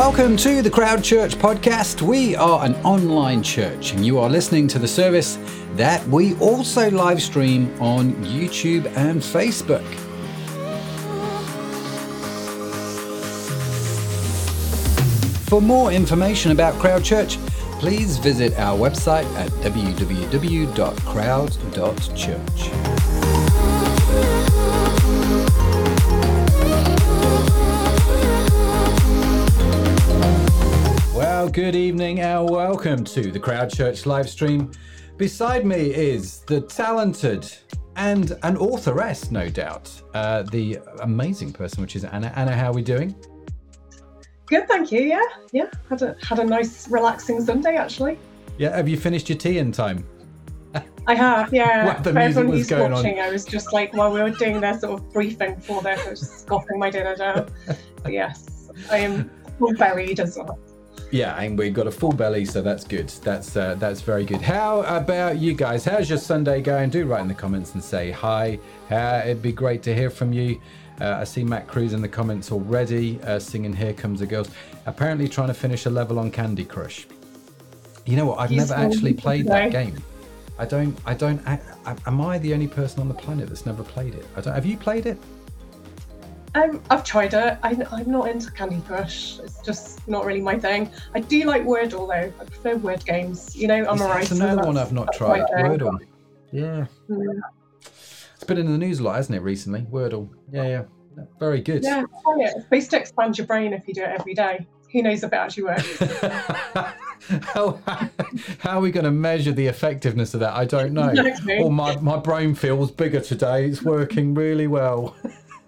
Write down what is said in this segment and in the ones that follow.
Welcome to the Crowd Church podcast. We are an online church, and you are listening to the service that we also live stream on YouTube and Facebook. For more information about Crowd Church, please visit our website at www.crowd.church. Well, good evening and welcome to the Crowd Church live stream. Beside me is the talented and an authoress, no doubt, uh, the amazing person, which is Anna. Anna, how are we doing? Good, thank you. Yeah, yeah. Had a had a nice, relaxing Sunday actually. Yeah, have you finished your tea in time? I have, yeah. What, the For music everyone was who's going on. watching, I was just like while we were doing their sort of briefing before this, I was just scoffing my dinner down. But yes, I am full bellied as well. Yeah, and we've got a full belly, so that's good. That's uh, that's very good. How about you guys? How's your Sunday going? Do write in the comments and say hi. Uh, it'd be great to hear from you. Uh, I see Matt Cruz in the comments already uh, singing "Here Comes the Girls." Apparently, trying to finish a level on Candy Crush. You know what? I've He's never actually played that game. I don't. I don't. I, I, am I the only person on the planet that's never played it? I don't. Have you played it? Um, I've tried it. I, I'm not into Candy Crush. It's just not really my thing. I do like Wordle though. I prefer word games. You know, I'm a That's writer. another one I've not tried. Wordle. Yeah. Mm. It's been in the news a lot, hasn't it, recently? Wordle. Yeah, yeah. Very good. Yeah, it. It's supposed to expand your brain if you do it every day. Who knows if it actually works? how, how are we going to measure the effectiveness of that? I don't know. Exactly. Oh, my, my brain feels bigger today. It's working really well.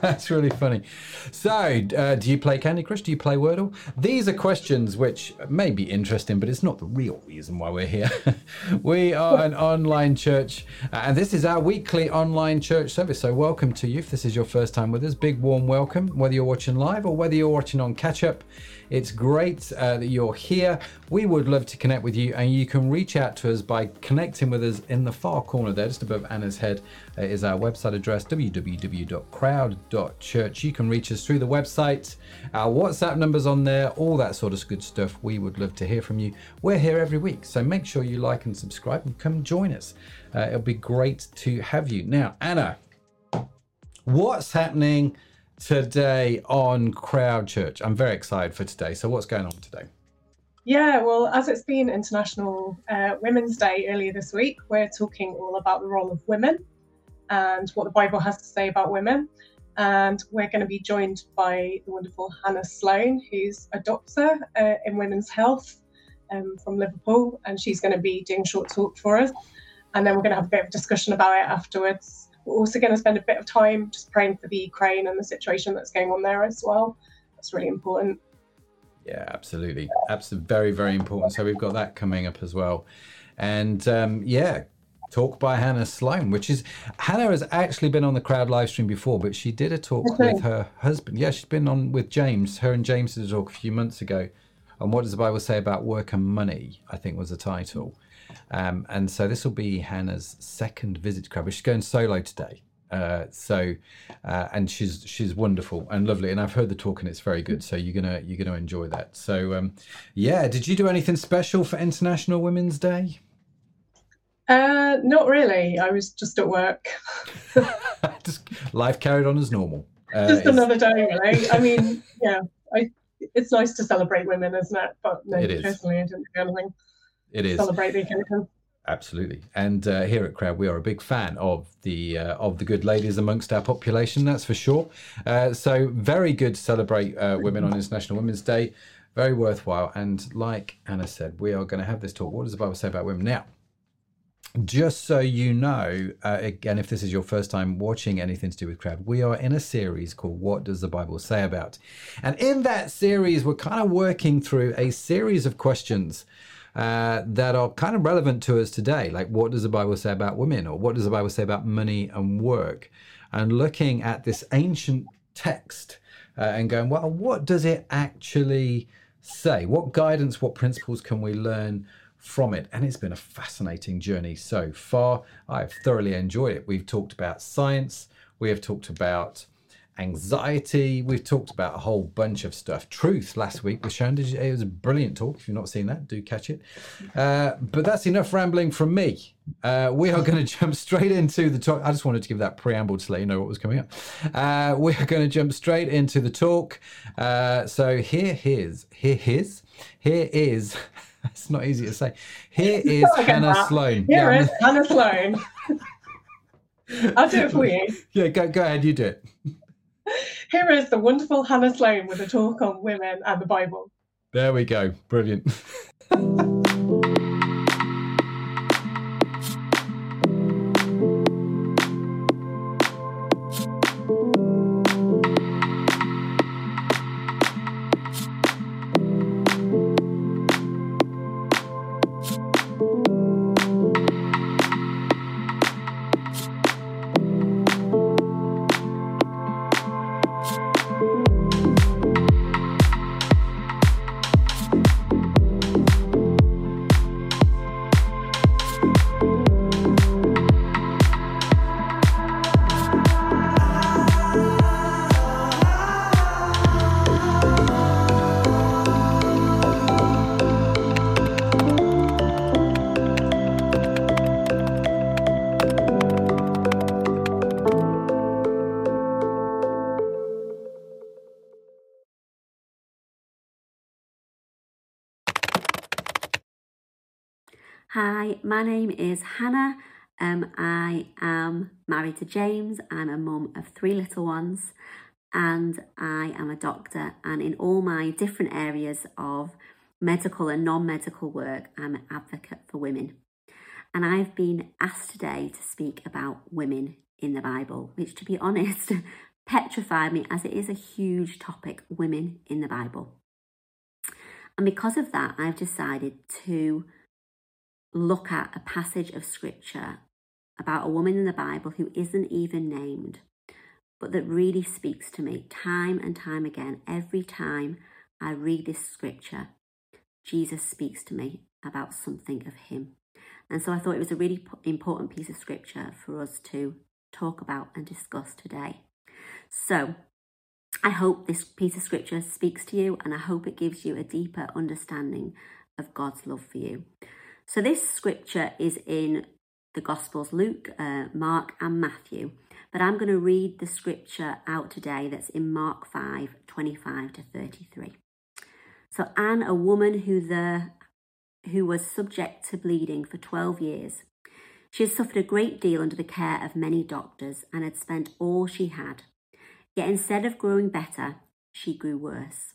That's really funny. So, uh, do you play Candy Crush? Do you play Wordle? These are questions which may be interesting, but it's not the real reason why we're here. we are an online church, uh, and this is our weekly online church service. So, welcome to you. If this is your first time with us, big warm welcome, whether you're watching live or whether you're watching on catch up. It's great uh, that you're here. We would love to connect with you, and you can reach out to us by connecting with us in the far corner there, just above Anna's head, is our website address www.crowd.church. You can reach us through the website. Our WhatsApp numbers on there, all that sort of good stuff. We would love to hear from you. We're here every week, so make sure you like and subscribe and come join us. Uh, it'll be great to have you. Now, Anna, what's happening today on Crowd Church? I'm very excited for today. So, what's going on today? Yeah, well, as it's been International uh, Women's Day earlier this week, we're talking all about the role of women and what the Bible has to say about women. And we're going to be joined by the wonderful Hannah Sloan, who's a doctor uh, in women's health um, from Liverpool. And she's going to be doing a short talk for us. And then we're going to have a bit of discussion about it afterwards. We're also going to spend a bit of time just praying for the Ukraine and the situation that's going on there as well. That's really important. Yeah, absolutely. Absolutely. Very, very important. So, we've got that coming up as well. And um, yeah, talk by Hannah Sloan, which is Hannah has actually been on the crowd live stream before, but she did a talk Okay. with her husband. Yeah, she's been on with James. Her and James did a talk a few months ago. on what does the Bible say about work and money? I think was the title. Um, and so this will be Hannah's second visit to crowd. but She's going solo today. Uh, so, uh, and she's she's wonderful and lovely, and I've heard the talk and it's very good. So you're gonna you're gonna enjoy that. So, um, yeah, did you do anything special for International Women's Day? Uh, not really. I was just at work. Just life carried on as normal. Uh, just another day, really. I mean, yeah, I, it's nice to celebrate women, isn't it? But no, It personally, I didn't do anything. it is Celebrate the occasion. absolutely, and uh, here at Crowd, we are a big fan of the uh, of the good ladies amongst our population. That's for sure. Uh, so very good to celebrate uh, women on International Women's Day. Very worthwhile, and like Anna said, we are going to have this talk. What does the Bible say about women now? Just so you know, uh, again, if this is your first time watching anything to do with crowd, we are in a series called What Does the Bible Say About? And in that series, we're kind of working through a series of questions uh, that are kind of relevant to us today. Like, what does the Bible say about women? Or what does the Bible say about money and work? And looking at this ancient text uh, and going, well, what does it actually say? What guidance, what principles can we learn from it? And it's been a fascinating journey so far. I've thoroughly enjoyed it. We've talked about science, we have talked about anxiety. We've talked about a whole bunch of stuff. Truth last week with Sharon. It was a brilliant talk. If you've not seen that, do catch it. Uh, but that's enough rambling from me. Uh, we are going to jump straight into the talk. I just wanted to give that preamble to let you know what was coming up. Uh, we are going to jump straight into the talk. Uh, so here's, here, here's, here is. It's not easy to say. Here is Hannah Sloan. Here yeah, is Hannah Sloan. I'll do it for you. Yeah, go, go ahead. You do it. Here is the wonderful Hannah Sloan with a talk on women and the Bible. There we go. Brilliant. Hi, my name is Hannah. Um, I am married to James. I'm a mum of three little ones, and I am a doctor. And in all my different areas of medical and non medical work, I'm an advocate for women. And I've been asked today to speak about women in the Bible, which, to be honest, petrified me as it is a huge topic women in the Bible. And because of that, I've decided to look at a passage of scripture about a woman in the Bible who isn't even named, but that really speaks to me time and time again. Every time I read this scripture, Jesus speaks to me about something of him. And so I thought it was a really important piece of scripture for us to talk about and discuss today. So I hope this piece of scripture speaks to you and I hope it gives you a deeper understanding of God's love for you. So this scripture is in the Gospels Luke, uh, Mark, and Matthew. But I'm going to read the scripture out today that's in Mark 5 25 to 33. So, Anne, a woman who, the, who was subject to bleeding for 12 years, she had suffered a great deal under the care of many doctors and had spent all she had. Yet instead of growing better, she grew worse.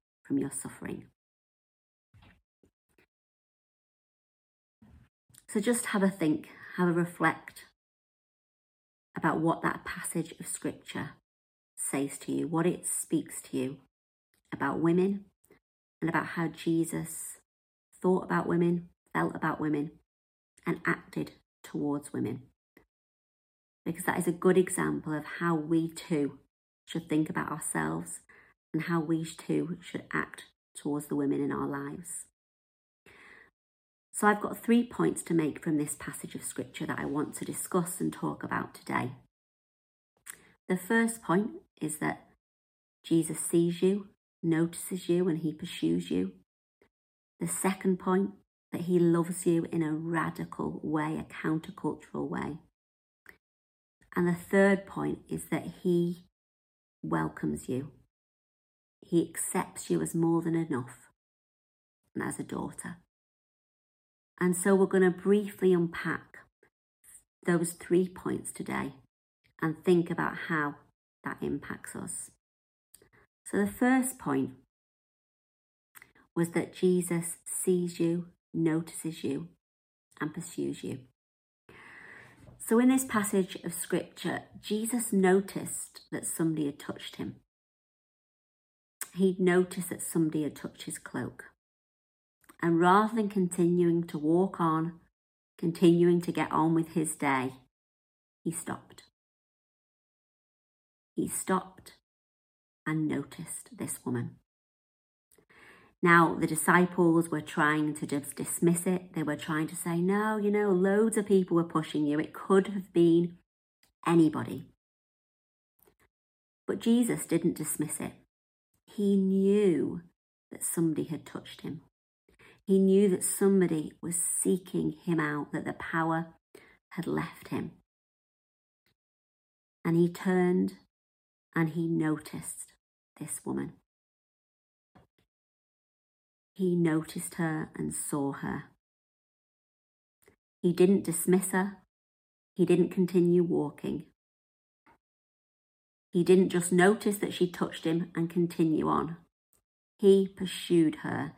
from your suffering. So just have a think, have a reflect about what that passage of scripture says to you, what it speaks to you about women and about how Jesus thought about women, felt about women, and acted towards women. Because that is a good example of how we too should think about ourselves and how we too should act towards the women in our lives. So, I've got three points to make from this passage of scripture that I want to discuss and talk about today. The first point is that Jesus sees you, notices you, and he pursues you. The second point, that he loves you in a radical way, a countercultural way. And the third point is that he welcomes you He accepts you as more than enough and as a daughter. And so we're going to briefly unpack those three points today and think about how that impacts us. So the first point was that Jesus sees you, notices you, and pursues you. So, in this passage of scripture, Jesus noticed that somebody had touched him. He'd noticed that somebody had touched his cloak. And rather than continuing to walk on, continuing to get on with his day, he stopped. He stopped and noticed this woman. Now, the disciples were trying to just dismiss it. They were trying to say, no, you know, loads of people were pushing you. It could have been anybody. But Jesus didn't dismiss it. He knew that somebody had touched him. He knew that somebody was seeking him out, that the power had left him. And he turned and he noticed this woman. He noticed her and saw her. He didn't dismiss her. He didn't continue walking. He didn't just notice that she touched him and continue on. He pursued her.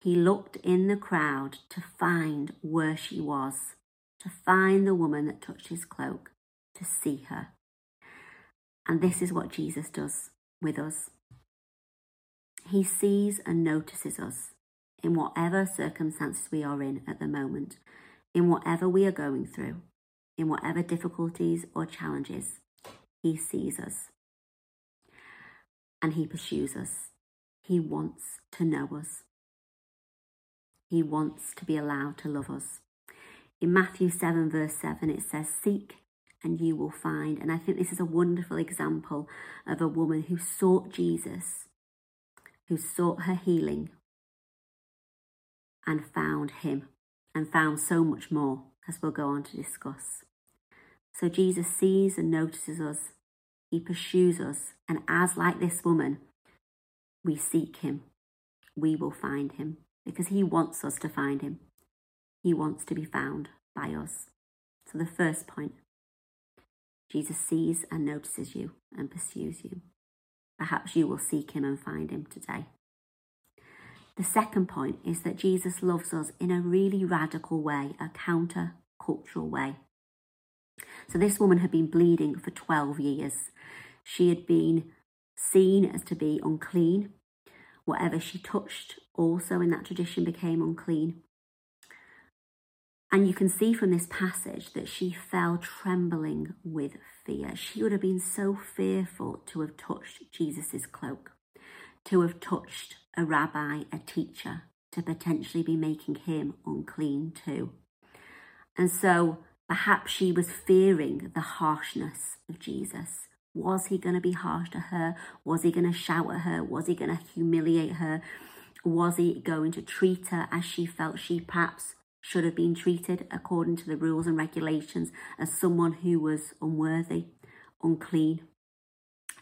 He looked in the crowd to find where she was, to find the woman that touched his cloak, to see her. And this is what Jesus does with us. He sees and notices us in whatever circumstances we are in at the moment, in whatever we are going through, in whatever difficulties or challenges. He sees us and he pursues us. He wants to know us. He wants to be allowed to love us. In Matthew 7, verse 7, it says, Seek and you will find. And I think this is a wonderful example of a woman who sought Jesus, who sought her healing and found him and found so much more, as we'll go on to discuss. So Jesus sees and notices us, he pursues us, and as like this woman, we seek him, we will find him because he wants us to find him. He wants to be found by us. So, the first point Jesus sees and notices you and pursues you. Perhaps you will seek him and find him today. The second point is that Jesus loves us in a really radical way, a counter cultural way. So, this woman had been bleeding for 12 years. She had been seen as to be unclean. Whatever she touched, also in that tradition, became unclean. And you can see from this passage that she fell trembling with fear. She would have been so fearful to have touched Jesus' cloak, to have touched a rabbi, a teacher, to potentially be making him unclean too. And so perhaps she was fearing the harshness of Jesus. Was he going to be harsh to her? Was he going to shout at her? Was he going to humiliate her? Was he going to treat her as she felt she perhaps should have been treated according to the rules and regulations as someone who was unworthy, unclean.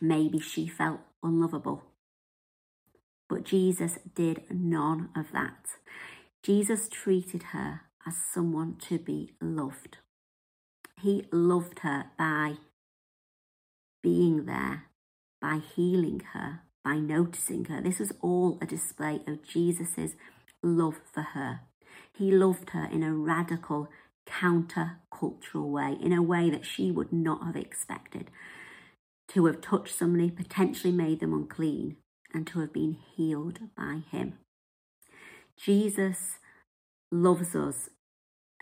Maybe she felt unlovable. But Jesus did none of that. Jesus treated her as someone to be loved. He loved her by being there, by healing her, by noticing her. This was all a display of Jesus' love for her. He loved her in a radical, counter-cultural way, in a way that she would not have expected. To have touched somebody, potentially made them unclean, and to have been healed by him. Jesus loves us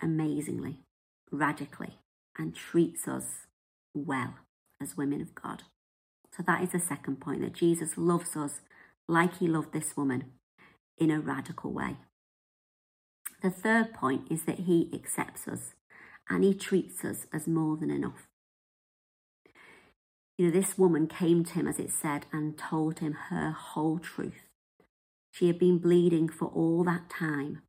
amazingly, radically, and treats us well as women of God. So that is the second point that Jesus loves us like he loved this woman in a radical way. The third point is that he accepts us and he treats us as more than enough. You know, this woman came to him, as it said, and told him her whole truth. She had been bleeding for all that time.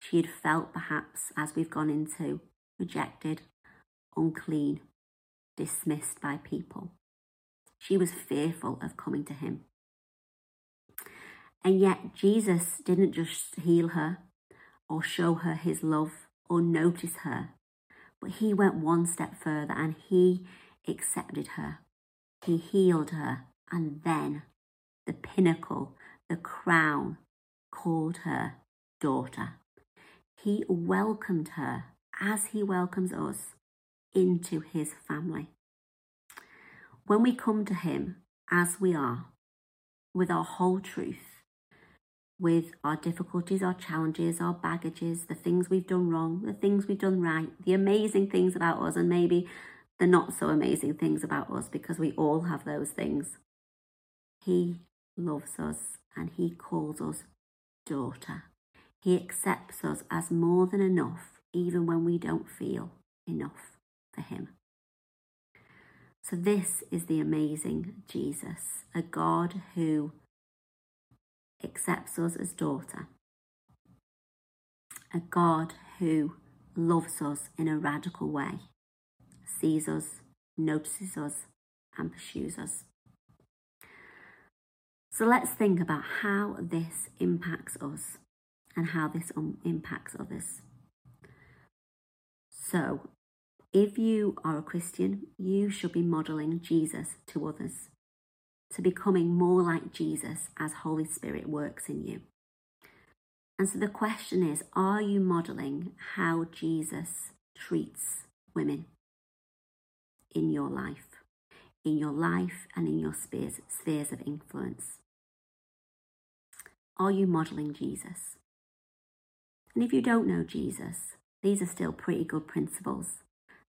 She had felt, perhaps, as we've gone into, rejected, unclean, dismissed by people. She was fearful of coming to him. And yet, Jesus didn't just heal her or show her his love or notice her, but he went one step further and he accepted her. He healed her, and then the pinnacle, the crown, called her daughter. He welcomed her as he welcomes us into his family. When we come to him as we are, with our whole truth, with our difficulties, our challenges, our baggages, the things we've done wrong, the things we've done right, the amazing things about us, and maybe the not so amazing things about us, because we all have those things. He loves us and he calls us daughter. He accepts us as more than enough, even when we don't feel enough for him. So, this is the amazing Jesus, a God who accepts us as daughter, a God who loves us in a radical way, sees us, notices us, and pursues us. So, let's think about how this impacts us and how this um, impacts others. So, if you are a Christian, you should be modeling Jesus to others, to becoming more like Jesus as Holy Spirit works in you. And so the question is are you modeling how Jesus treats women in your life, in your life and in your spheres, spheres of influence? Are you modeling Jesus? And if you don't know Jesus, these are still pretty good principles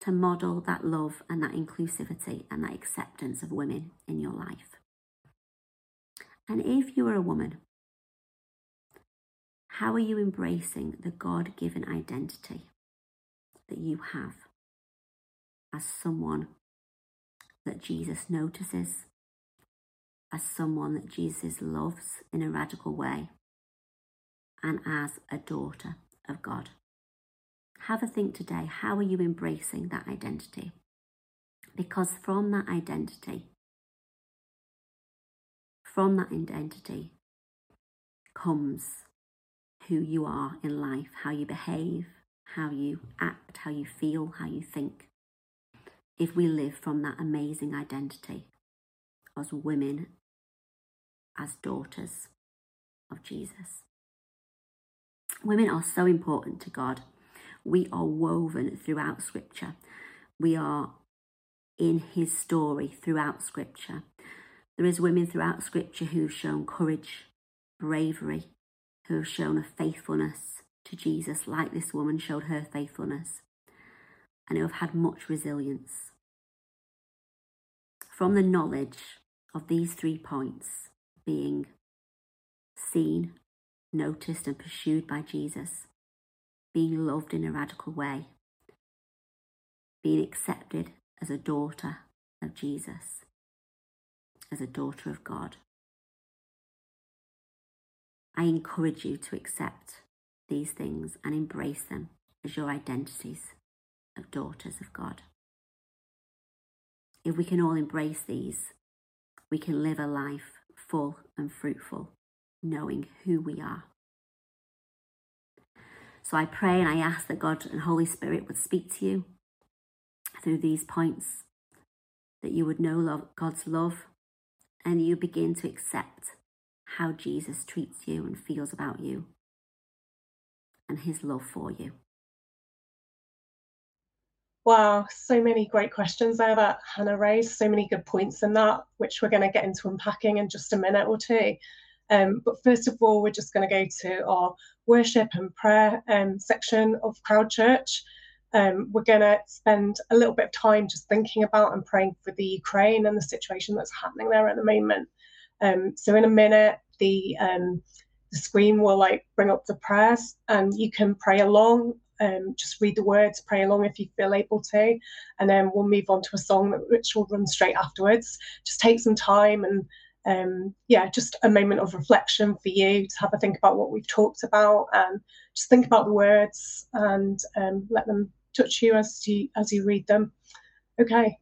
to model that love and that inclusivity and that acceptance of women in your life. And if you are a woman, how are you embracing the God given identity that you have as someone that Jesus notices, as someone that Jesus loves in a radical way, and as a daughter of God? Have a think today how are you embracing that identity? Because from that identity, from that identity comes who you are in life, how you behave, how you act, how you feel, how you think. If we live from that amazing identity as women, as daughters of Jesus. Women are so important to God we are woven throughout Scripture. We are in His story throughout Scripture. There is women throughout Scripture who've shown courage, bravery, who have shown a faithfulness to Jesus, like this woman showed her faithfulness, and who have had much resilience. From the knowledge of these three points being seen, noticed, and pursued by Jesus, being loved in a radical way, being accepted as a daughter of Jesus, as a daughter of God. I encourage you to accept these things and embrace them as your identities of daughters of God. If we can all embrace these, we can live a life full and fruitful, knowing who we are. So I pray and I ask that God and Holy Spirit would speak to you through these points, that you would know love, God's love and you begin to accept how Jesus treats you and feels about you and his love for you. Wow, so many great questions there that Hannah raised, so many good points in that, which we're going to get into unpacking in just a minute or two. Um, but first of all, we're just going to go to our worship and prayer um, section of Crowd Church. Um, we're going to spend a little bit of time just thinking about and praying for the Ukraine and the situation that's happening there at the moment. Um, so in a minute, the um, the screen will like bring up the prayers, and you can pray along. Um, just read the words, pray along if you feel able to, and then we'll move on to a song which will run straight afterwards. Just take some time and um, yeah, just a moment of reflection for you to have a think about what we've talked about and just think about the words and um, let them touch you as you as you read them. Okay.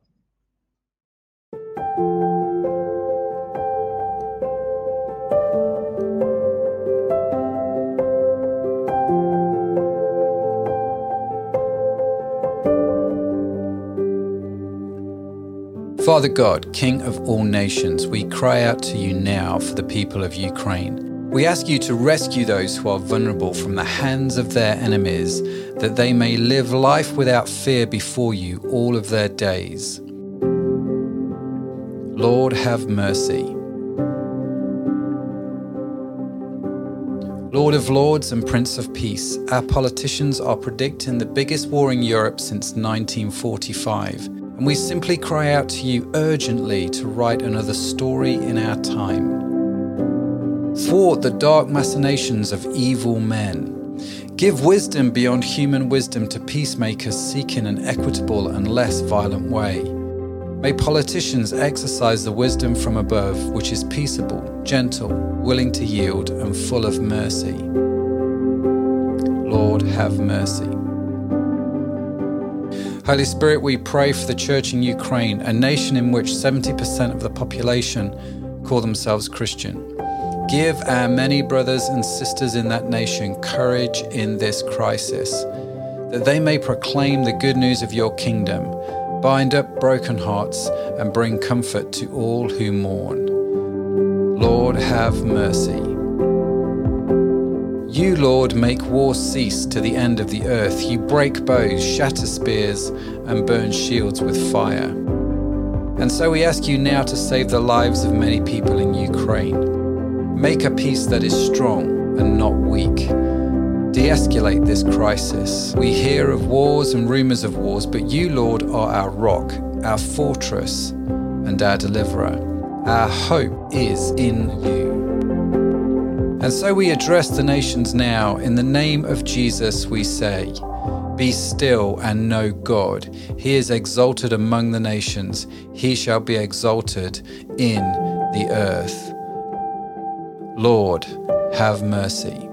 Father God, King of all nations, we cry out to you now for the people of Ukraine. We ask you to rescue those who are vulnerable from the hands of their enemies, that they may live life without fear before you all of their days. Lord, have mercy. Lord of Lords and Prince of Peace, our politicians are predicting the biggest war in Europe since 1945, and we simply cry out to you urgently to write another story in our time. Thwart the dark machinations of evil men. Give wisdom beyond human wisdom to peacemakers seeking an equitable and less violent way. May politicians exercise the wisdom from above, which is peaceable, gentle, willing to yield, and full of mercy. Lord, have mercy. Holy Spirit, we pray for the church in Ukraine, a nation in which 70% of the population call themselves Christian. Give our many brothers and sisters in that nation courage in this crisis, that they may proclaim the good news of your kingdom bind up broken hearts, and bring comfort to all who mourn. Lord, have mercy. You, Lord, make war cease to the end of the earth. You break bows, shatter spears, and burn shields with fire. And so we ask you now to save the lives of many people in Ukraine. Make a peace that is strong and not weak de escalate this crisis. We hear of wars and rumors of wars, but you, Lord, are our rock, our fortress, and our deliverer. Our hope is in you. And so we address the nations now. In the name of Jesus, we say, Be still and know God. He is exalted among the nations, he shall be exalted in the earth. Lord, have mercy.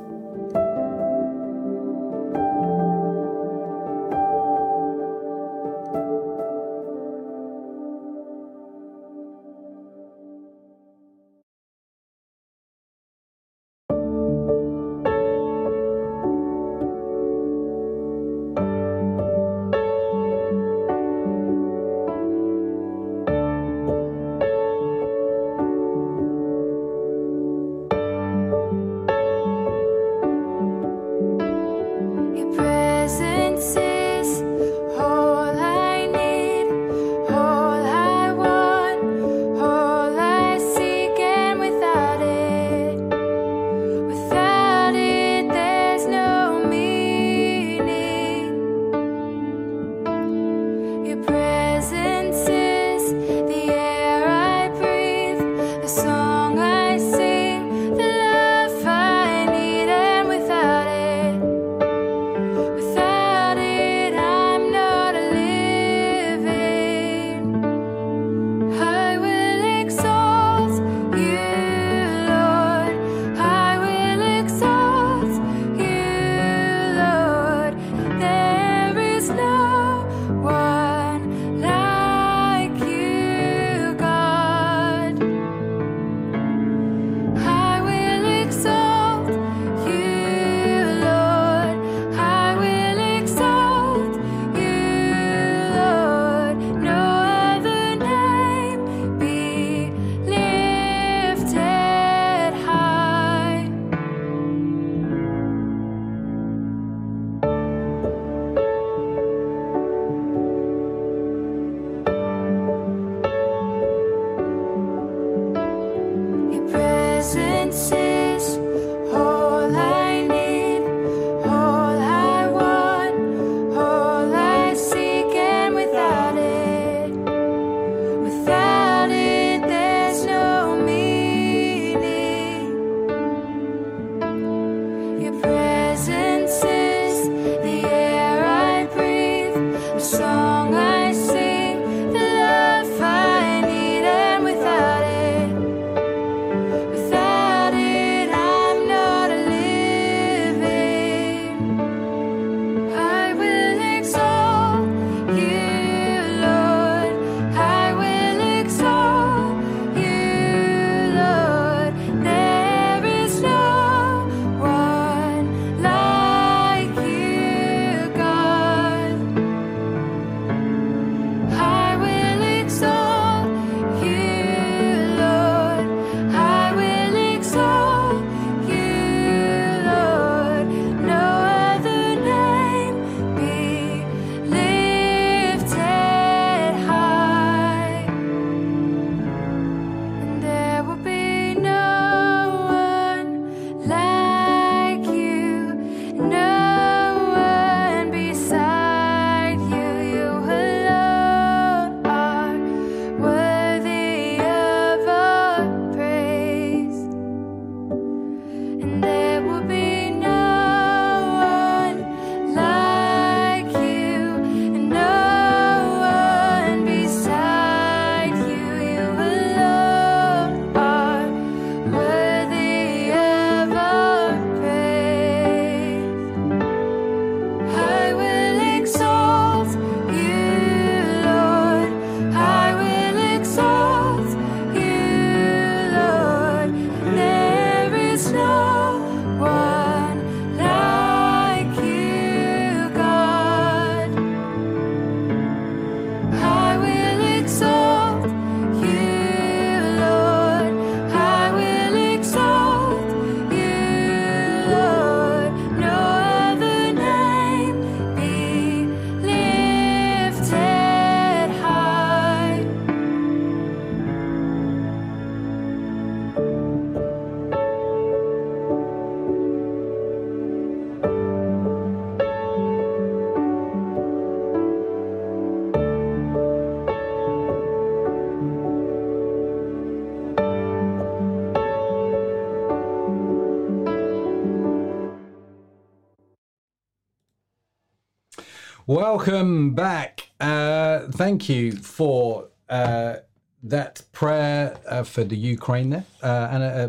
Welcome back. Uh, thank you for uh, that prayer uh, for the Ukraine there. Uh, and uh,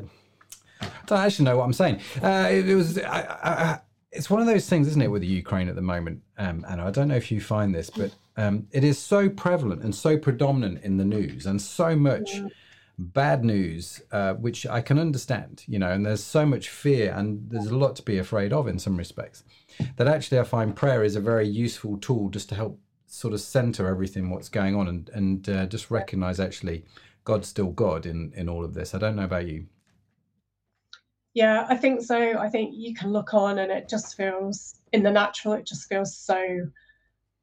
I don't actually know what I'm saying. Uh, it, it, was. I, I, it's one of those things, isn't it, with the Ukraine at the moment? Um, and I don't know if you find this, but um, it is so prevalent and so predominant in the news, and so much. Yeah bad news, uh, which I can understand, you know, and there's so much fear and there's a lot to be afraid of in some respects, that actually I find prayer is a very useful tool just to help sort of center everything what's going on and, and uh, just recognize actually God's still God in, in all of this. I don't know about you. Yeah, I think so. I think you can look on and it just feels in the natural, it just feels so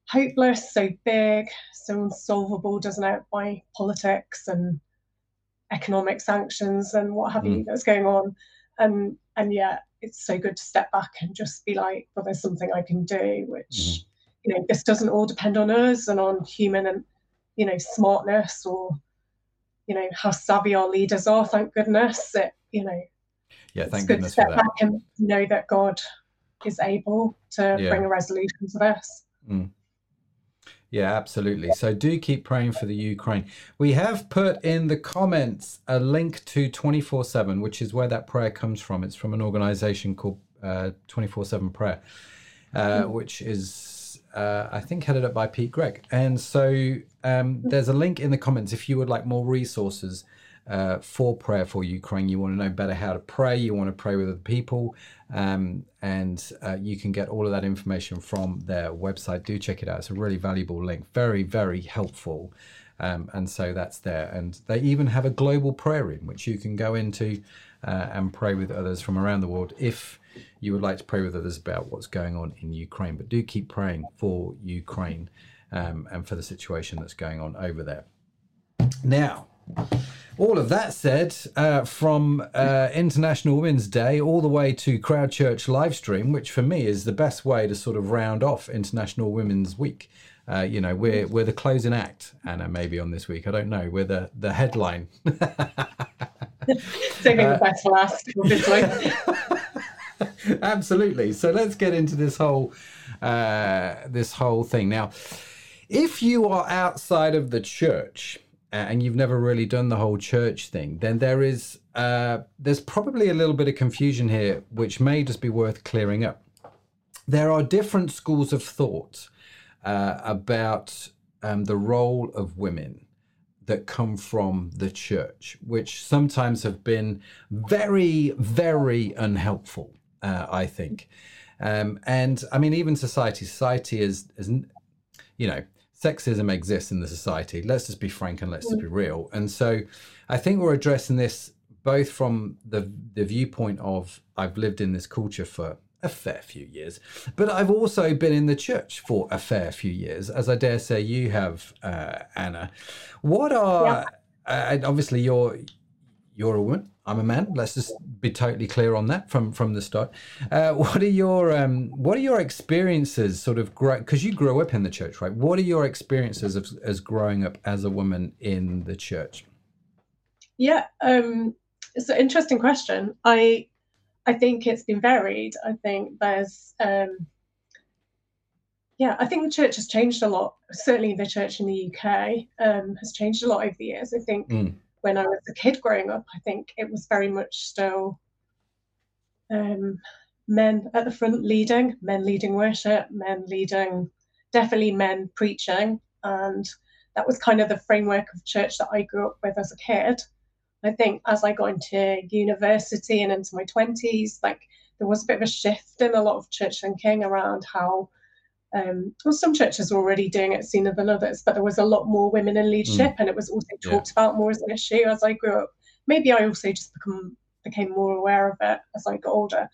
hopeless, so big, so unsolvable, doesn't it, by politics and economic sanctions and what have mm. you that's going on. And and yeah, it's so good to step back and just be like, well, there's something I can do, which mm. you know, this doesn't all depend on us and on human and you know, smartness or you know, how savvy our leaders are, thank goodness. It, you know, yeah, thank goodness to step back and know that God is able to yeah. bring a resolution to this. Mm. Yeah, absolutely. So do keep praying for the Ukraine. We have put in the comments a link to 24 7, which is where that prayer comes from. It's from an organization called uh, 24 uh, 7 Prayer, uh, mm. which is, uh, I think, headed up by Pete Greig. And so um, there's a link in the comments if you would like more resources uh, for prayer for Ukraine. You want to know better how to pray. You want to pray with other people, um, and uh, you can get all of that information from their website. Do check it out. It's a really valuable link. Very, very helpful. Um, and so that's there. And they even have a global prayer room, which you can go into uh, and pray with others from around the world if you would like to pray with others about what's going on in Ukraine. But do keep praying for Ukraine um, and for the situation that's going on over there. Now, all of that said, uh, from uh, International Women's Day all the way to Crowd Church live stream, which for me is the best way to sort of round off International Women's Week. Uh, you know, we're we're the closing act, Anna. Maybe on this week, I don't know. We're the the headline. Saving the best for last, obviously. Absolutely. So let's get into this whole uh, this whole thing now. If you are outside of the church, and you've never really done the whole church thing, then there is uh, there's probably a little bit of confusion here, which may just be worth clearing up. There are different schools of thought uh, about um, the role of women that come from the church, which sometimes have been very, very unhelpful. Uh, I think, um, and I mean, even society, society is, is, you know, sexism exists in the society. Let's just be frank and let's just be real. And so I think we're addressing this both from the the viewpoint of I've lived in this culture for a fair few years, but I've also been in the church for a fair few years, as I dare say you have, uh, Anna. What are yeah. uh, obviously you're you're a woman. I'm a man. Let's just be totally clear on that from from the start. Uh, what are your um, what are your experiences, sort of, grow because you grew up in the church, right? What are your experiences of, as growing up as a woman in the church? Yeah, um, it's an interesting question. I I think it's been varied. I think there's um, yeah, I think the church has changed a lot. Certainly, the church in the UK um, has changed a lot over the years. I think. Mm when I was a kid growing up, I think it was very much still um, men at the front leading, men leading worship, men leading, definitely men preaching. And that was kind of the framework of church that I grew up with as a kid. I think as I got into university and into my 20s, like there was a bit of a shift in a lot of church thinking around how um, well, some churches were already doing it sooner than others, but there was a lot more women in leadership, mm. and it was also talked yeah. about more as an issue as I grew up. Maybe I also just become became more aware of it as I got older.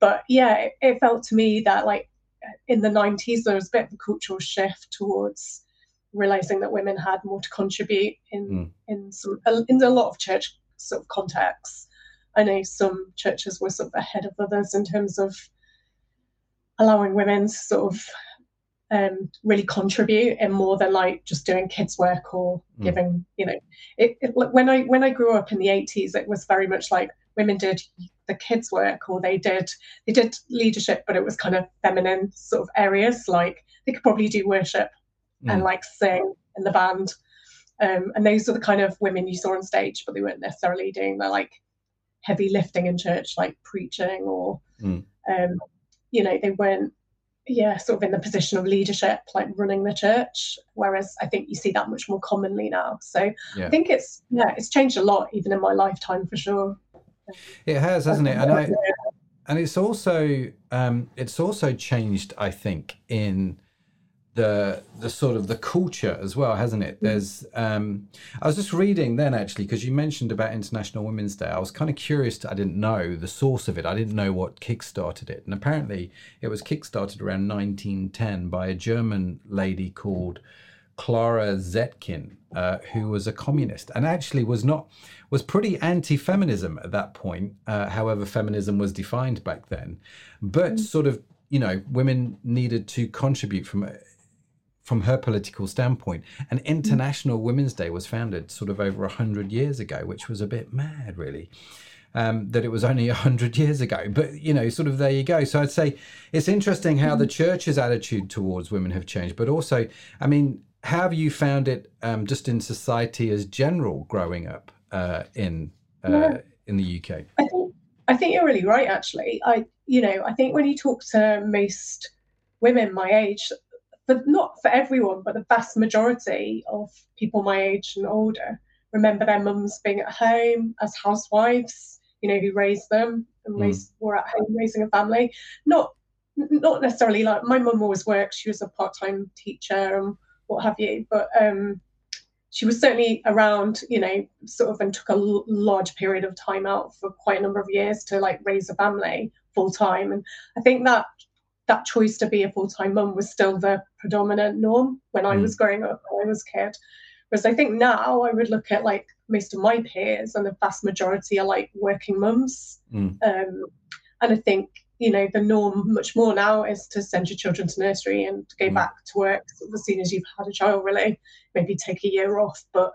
But yeah, it, it felt to me that like in the 90s there was a bit of a cultural shift towards realizing that women had more to contribute in mm. in some in a lot of church sort of contexts. I know some churches were sort of ahead of others in terms of allowing women to sort of um, really contribute and more than like just doing kids work or mm. giving you know it, it, when i when i grew up in the 80s it was very much like women did the kids work or they did they did leadership but it was kind of feminine sort of areas like they could probably do worship mm. and like sing in the band. Um, and those are the kind of women you saw on stage, but they weren't necessarily doing the like heavy lifting in church, like preaching or, mm. um, you know, they weren't, yeah, sort of in the position of leadership, like running the church. Whereas I think you see that much more commonly now. So yeah. I think it's, yeah, it's changed a lot, even in my lifetime for sure. It has, hasn't it? And I, and it's also, um, it's also changed, I think, in the the sort of the culture as well, hasn't it? There's um, I was just reading then actually because you mentioned about International Women's Day. I was kind of curious. To, I didn't know the source of it. I didn't know what kickstarted it, and apparently it was kickstarted around 1910 by a German lady called Clara Zetkin, uh, who was a communist and actually was not was pretty anti-feminism at that point. Uh, however, feminism was defined back then, but mm. sort of you know women needed to contribute from from her political standpoint. And International Women's Day was founded sort of over 100 years ago, which was a bit mad, really. Um, that it was only 100 years ago. But, you know, sort of there you go. So I'd say it's interesting how the church's attitude towards women have changed. But also, I mean, how have you found it um, just in society as general growing up uh, in uh, yeah. in the UK? I think, I think you're really right, actually. I, you know, I think when you talk to most women my age, but not for everyone, but the vast majority of people my age and older remember their mums being at home as housewives, you know, who raised them and mm. raised, were at home raising a family. Not not necessarily like my mum always worked, she was a part-time teacher and what have you, but um, she was certainly around, you know, sort of and took a l- large period of time out for quite a number of years to like raise a family full time. And I think that that choice to be a full time mum was still the predominant norm when I mm. was growing up, when I was a kid. Whereas I think now I would look at like most of my peers, and the vast majority are like working mums. Mm. Um, and I think you know the norm much more now is to send your children to nursery and go mm. back to work as soon as you've had a child. Really, maybe take a year off. But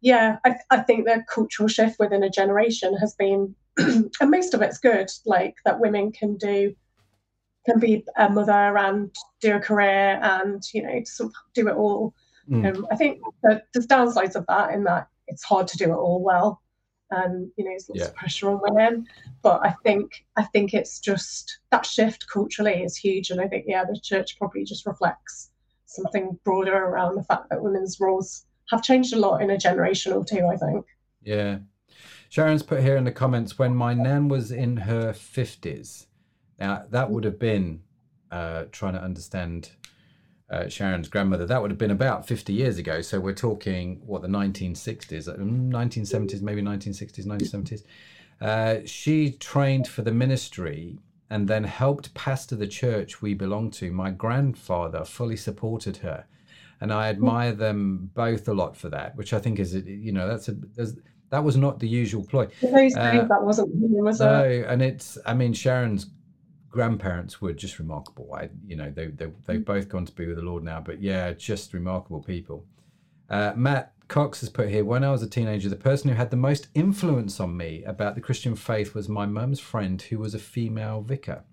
yeah, I, I think the cultural shift within a generation has been, and most of it's good. Like that women can do can be a mother and do a career and you know sort of do it all. Mm. Um, I think the, there's downsides of that in that it's hard to do it all well, and you know there's lots yeah. of pressure on women. But I think I think it's just that shift culturally is huge, and I think yeah the church probably just reflects something broader around the fact that women's roles have changed a lot in a generation or two. I think. Yeah. Sharon's put here in the comments when my nan was in her 50s, now, that would have been uh, trying to understand uh, Sharon's grandmother. That would have been about 50 years ago. So we're talking, what, the 1960s, 1970s, uh, maybe 1960s, 1970s. Uh, she trained for the ministry and then helped pastor the church we belong to. My grandfather fully supported her. And I admire them both a lot for that, which I think is, you know, that's a, that was not the usual ploy. Those uh, that wasn't, was no, and it's, I mean, Sharon's grandparents were just remarkable. I, you know, they, they, they've mm. both gone to be with the Lord now, but yeah, just remarkable people. Uh, Matt Cox has put here when I was a teenager, the person who had the most influence on me about the Christian faith was my mum's friend who was a female vicar.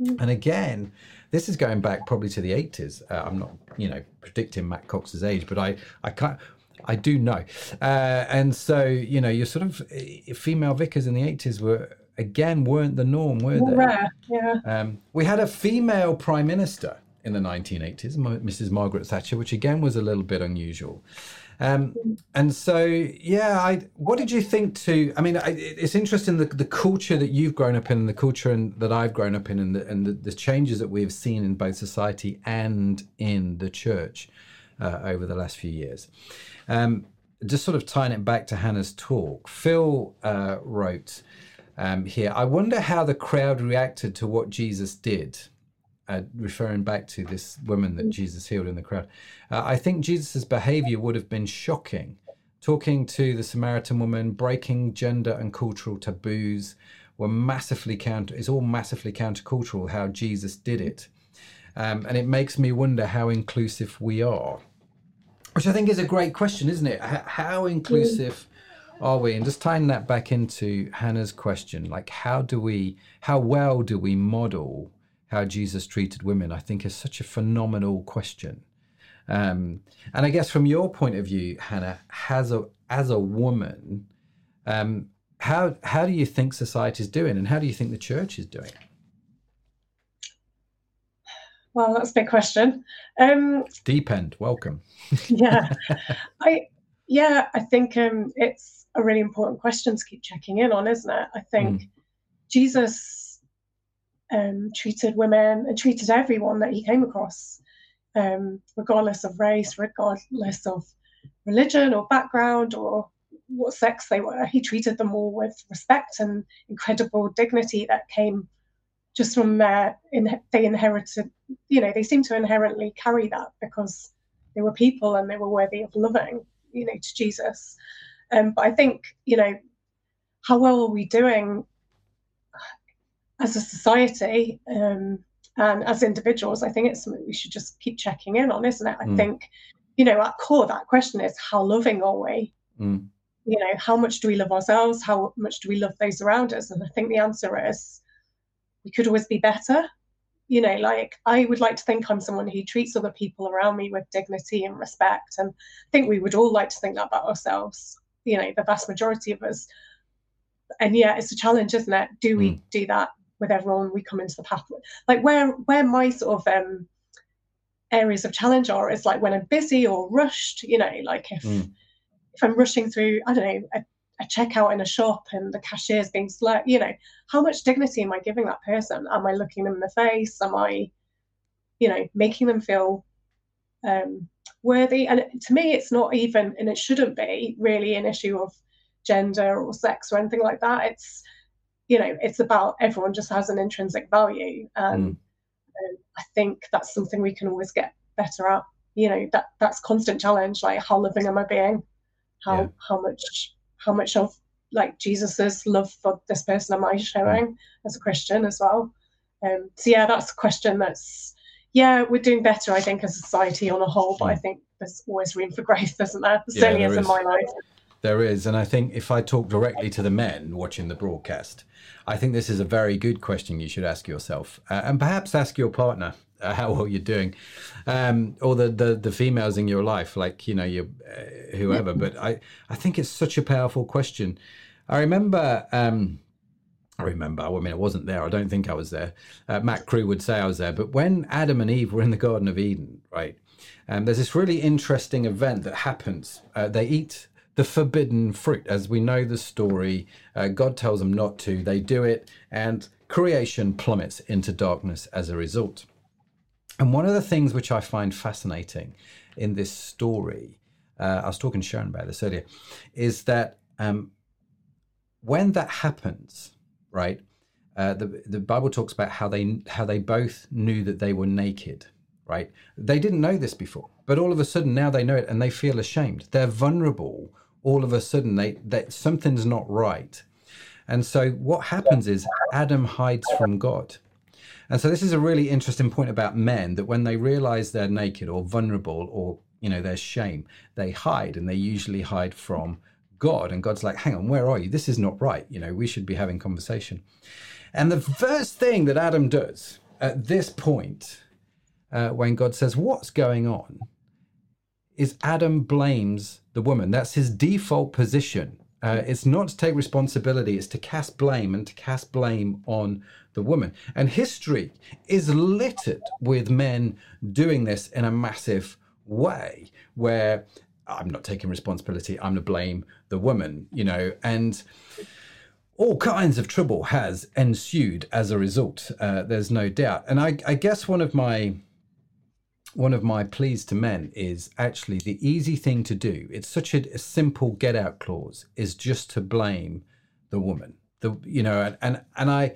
Mm. And again, this is going back probably to the 80s. Uh, I'm not, you know, predicting Matt Cox's age, but I, I can't. I do know. Uh, and so, you know, you're sort of eh, female vicars in the 80s were again weren't the norm, were they? Rare, yeah. Um, we had a female prime minister in the 1980s, Mrs. Margaret Thatcher, which again was a little bit unusual. Um, and so, yeah, I, what did you think to? I mean, I, it's interesting the, the culture that you've grown up in, and the culture in, that I've grown up in, and, the, and the, the, changes that we've seen in both society and in the church uh, over the last few years. Um, just sort of tying it back to Hannah's talk, Phil uh, wrote um, here. I wonder how the crowd reacted to what Jesus did. Uh, referring back to this woman that Jesus healed in the crowd, uh, I think Jesus' behavior would have been shocking. Talking to the Samaritan woman, breaking gender and cultural taboos were massively counter. It's all massively countercultural how Jesus did it, um, and it makes me wonder how inclusive we are. Which I think is a great question, isn't it? H- how inclusive are we? And just tying that back into Hannah's question, like how do we, how well do we model how Jesus treated women, I think is such a phenomenal question. Um, and I guess from your point of view, Hannah, as a as a woman, um, how how do you think society is doing, and how do you think the church is doing? Well, that's a big question. Um, Deep end, welcome. yeah, I yeah, I think um, it's a really important question to keep checking in on, isn't it? I think mm. Jesus um, treated women and treated everyone that he came across, um, regardless of race, regardless of religion or background or what sex they were. He treated them all with respect and incredible dignity that came just from their in, they inherited you know they seem to inherently carry that because they were people and they were worthy of loving you know to jesus um, but i think you know how well are we doing as a society um, and as individuals i think it's something we should just keep checking in on isn't it i mm. think you know at core that question is how loving are we mm. you know how much do we love ourselves how much do we love those around us and i think the answer is we could always be better. You know, like I would like to think I'm someone who treats other people around me with dignity and respect. And I think we would all like to think that about ourselves, you know, the vast majority of us. And yeah, it's a challenge, isn't it? Do we mm. do that with everyone we come into the path? Like where where my sort of um areas of challenge are is like when I'm busy or rushed, you know, like if mm. if I'm rushing through, I don't know, a a checkout in a shop and the cashier's being slow, you know, how much dignity am I giving that person? Am I looking them in the face? Am I, you know, making them feel um, worthy? And to me, it's not even, and it shouldn't be really an issue of gender or sex or anything like that. It's, you know, it's about everyone just has an intrinsic value. And, mm. and I think that's something we can always get better at. You know, that that's constant challenge. Like, how living am I being? How yeah. how much how much of like Jesus's love for this person am I showing as a Christian as well? Um, so yeah, that's a question that's yeah, we're doing better, I think, as a society on a whole, but I mm. think there's always room for growth, isn't there? yeah, certainly there is in my life. There is, and I think if I talk directly to the men watching the broadcast, I think this is a very good question you should ask yourself, uh, and perhaps ask your partner uh, how well you're doing, um, or the, the the females in your life, like you know your, uh, whoever. But I I think it's such a powerful question. I remember. Um, I remember. I mean, I wasn't there. I don't think I was there. Uh, Matt Crew would say I was there. But when Adam and Eve were in the Garden of Eden, right? Um, there's this really interesting event that happens. Uh, they eat the forbidden fruit. As we know the story, uh, God tells them not to. They do it, and creation plummets into darkness as a result. And one of the things which I find fascinating in this story, uh, I was talking to Sharon about this earlier, is that um, when that happens, right? Uh, the the Bible talks about how they how they both knew that they were naked, right? They didn't know this before, but all of a sudden now they know it and they feel ashamed. They're vulnerable. All of a sudden, they that something's not right, and so what happens is Adam hides from God. And so this is a really interesting point about men that when they realize they're naked or vulnerable or you know there's shame, they hide and they usually hide from God. And God's like, hang on, where are you? This is not right. You know, we should be having conversation. And the first thing that Adam does at this point, uh, when God says, What's going on? is Adam blames the woman. That's his default position. Uh, it's not to take responsibility, it's to cast blame and to cast blame on the woman. And history is littered with men doing this in a massive way where I'm not taking responsibility, I'm to blame the woman, you know, and all kinds of trouble has ensued as a result. Uh, there's no doubt. And I, I guess one of my one of my pleas to men is actually the easy thing to do. It's such a, a simple get out clause is just to blame the woman. The you know, and, and and I